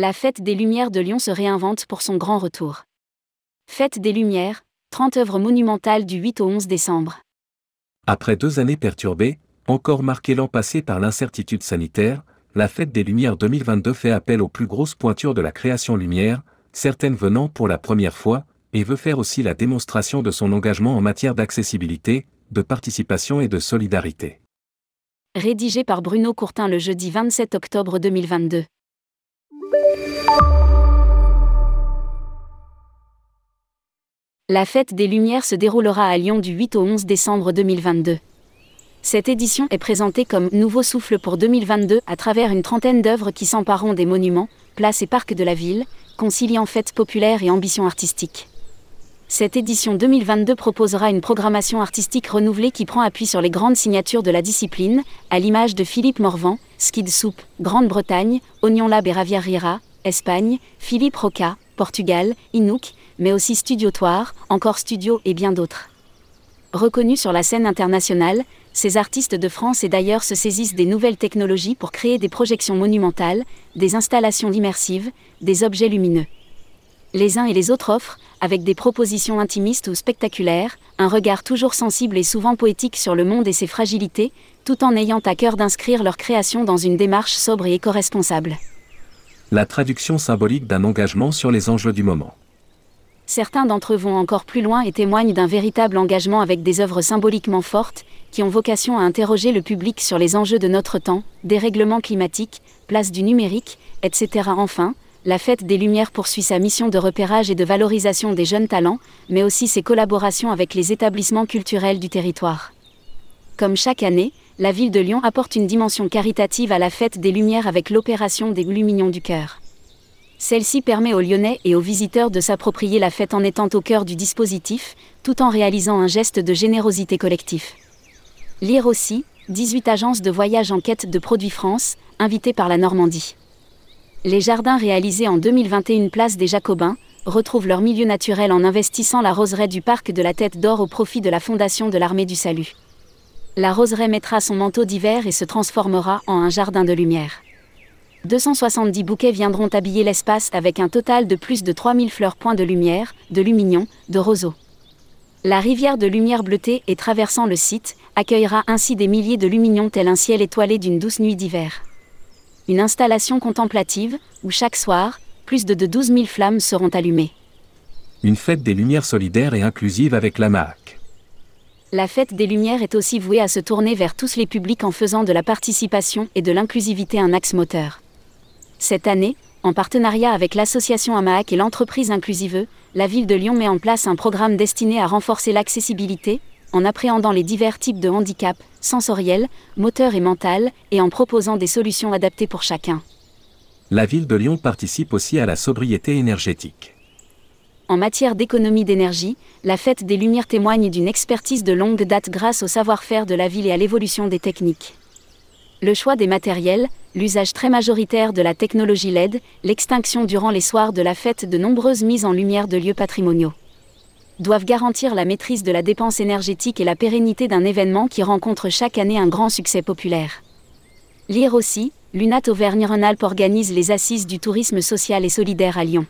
La fête des Lumières de Lyon se réinvente pour son grand retour. Fête des Lumières, 30 œuvres monumentales du 8 au 11 décembre. Après deux années perturbées, encore marquées l'an passé par l'incertitude sanitaire, la Fête des Lumières 2022 fait appel aux plus grosses pointures de la création lumière, certaines venant pour la première fois, et veut faire aussi la démonstration de son engagement en matière d'accessibilité, de participation et de solidarité. Rédigé par Bruno Courtin le jeudi 27 octobre 2022. La fête des Lumières se déroulera à Lyon du 8 au 11 décembre 2022. Cette édition est présentée comme Nouveau souffle pour 2022 à travers une trentaine d'œuvres qui s'empareront des monuments, places et parcs de la ville, conciliant fêtes populaires et ambition artistique. Cette édition 2022 proposera une programmation artistique renouvelée qui prend appui sur les grandes signatures de la discipline, à l'image de Philippe Morvan, Skid Soup, Grande-Bretagne, Oignon Lab et Raviera, Espagne, Philippe Roca, Portugal, Inuk, mais aussi Studiotoire, Encore Studio et bien d'autres. Reconnus sur la scène internationale, ces artistes de France et d'ailleurs se saisissent des nouvelles technologies pour créer des projections monumentales, des installations immersives, des objets lumineux. Les uns et les autres offrent, avec des propositions intimistes ou spectaculaires, un regard toujours sensible et souvent poétique sur le monde et ses fragilités, tout en ayant à cœur d'inscrire leur création dans une démarche sobre et éco-responsable. La traduction symbolique d'un engagement sur les enjeux du moment. Certains d'entre eux vont encore plus loin et témoignent d'un véritable engagement avec des œuvres symboliquement fortes, qui ont vocation à interroger le public sur les enjeux de notre temps, dérèglement climatique, place du numérique, etc. Enfin, la Fête des Lumières poursuit sa mission de repérage et de valorisation des jeunes talents, mais aussi ses collaborations avec les établissements culturels du territoire. Comme chaque année, la ville de Lyon apporte une dimension caritative à la Fête des Lumières avec l'opération des Lumignons du Cœur. Celle-ci permet aux Lyonnais et aux visiteurs de s'approprier la fête en étant au cœur du dispositif, tout en réalisant un geste de générosité collectif. Lire aussi, 18 agences de voyage en quête de produits France, invitées par la Normandie. Les jardins réalisés en 2021 place des Jacobins retrouvent leur milieu naturel en investissant la roseraie du parc de la Tête d'Or au profit de la Fondation de l'Armée du Salut. La roseraie mettra son manteau d'hiver et se transformera en un jardin de lumière. 270 bouquets viendront habiller l'espace avec un total de plus de 3000 fleurs points de lumière, de lumignons, de roseaux. La rivière de lumière bleutée et traversant le site accueillera ainsi des milliers de lumignons tel un ciel étoilé d'une douce nuit d'hiver une installation contemplative, où chaque soir, plus de 12 000 flammes seront allumées. Une fête des Lumières solidaires et inclusive avec la MAC. La fête des Lumières est aussi vouée à se tourner vers tous les publics en faisant de la participation et de l'inclusivité un axe moteur. Cette année, en partenariat avec l'association AMAC et l'entreprise Inclusive, la ville de Lyon met en place un programme destiné à renforcer l'accessibilité, en appréhendant les divers types de handicaps, sensoriels, moteurs et mental, et en proposant des solutions adaptées pour chacun. La ville de Lyon participe aussi à la sobriété énergétique. En matière d'économie d'énergie, la fête des Lumières témoigne d'une expertise de longue date grâce au savoir-faire de la ville et à l'évolution des techniques. Le choix des matériels, l'usage très majoritaire de la technologie LED, l'extinction durant les soirs de la fête de nombreuses mises en lumière de lieux patrimoniaux doivent garantir la maîtrise de la dépense énergétique et la pérennité d'un événement qui rencontre chaque année un grand succès populaire. Lire aussi, l'UNAT Auvergne-Rhône-Alpes organise les assises du tourisme social et solidaire à Lyon.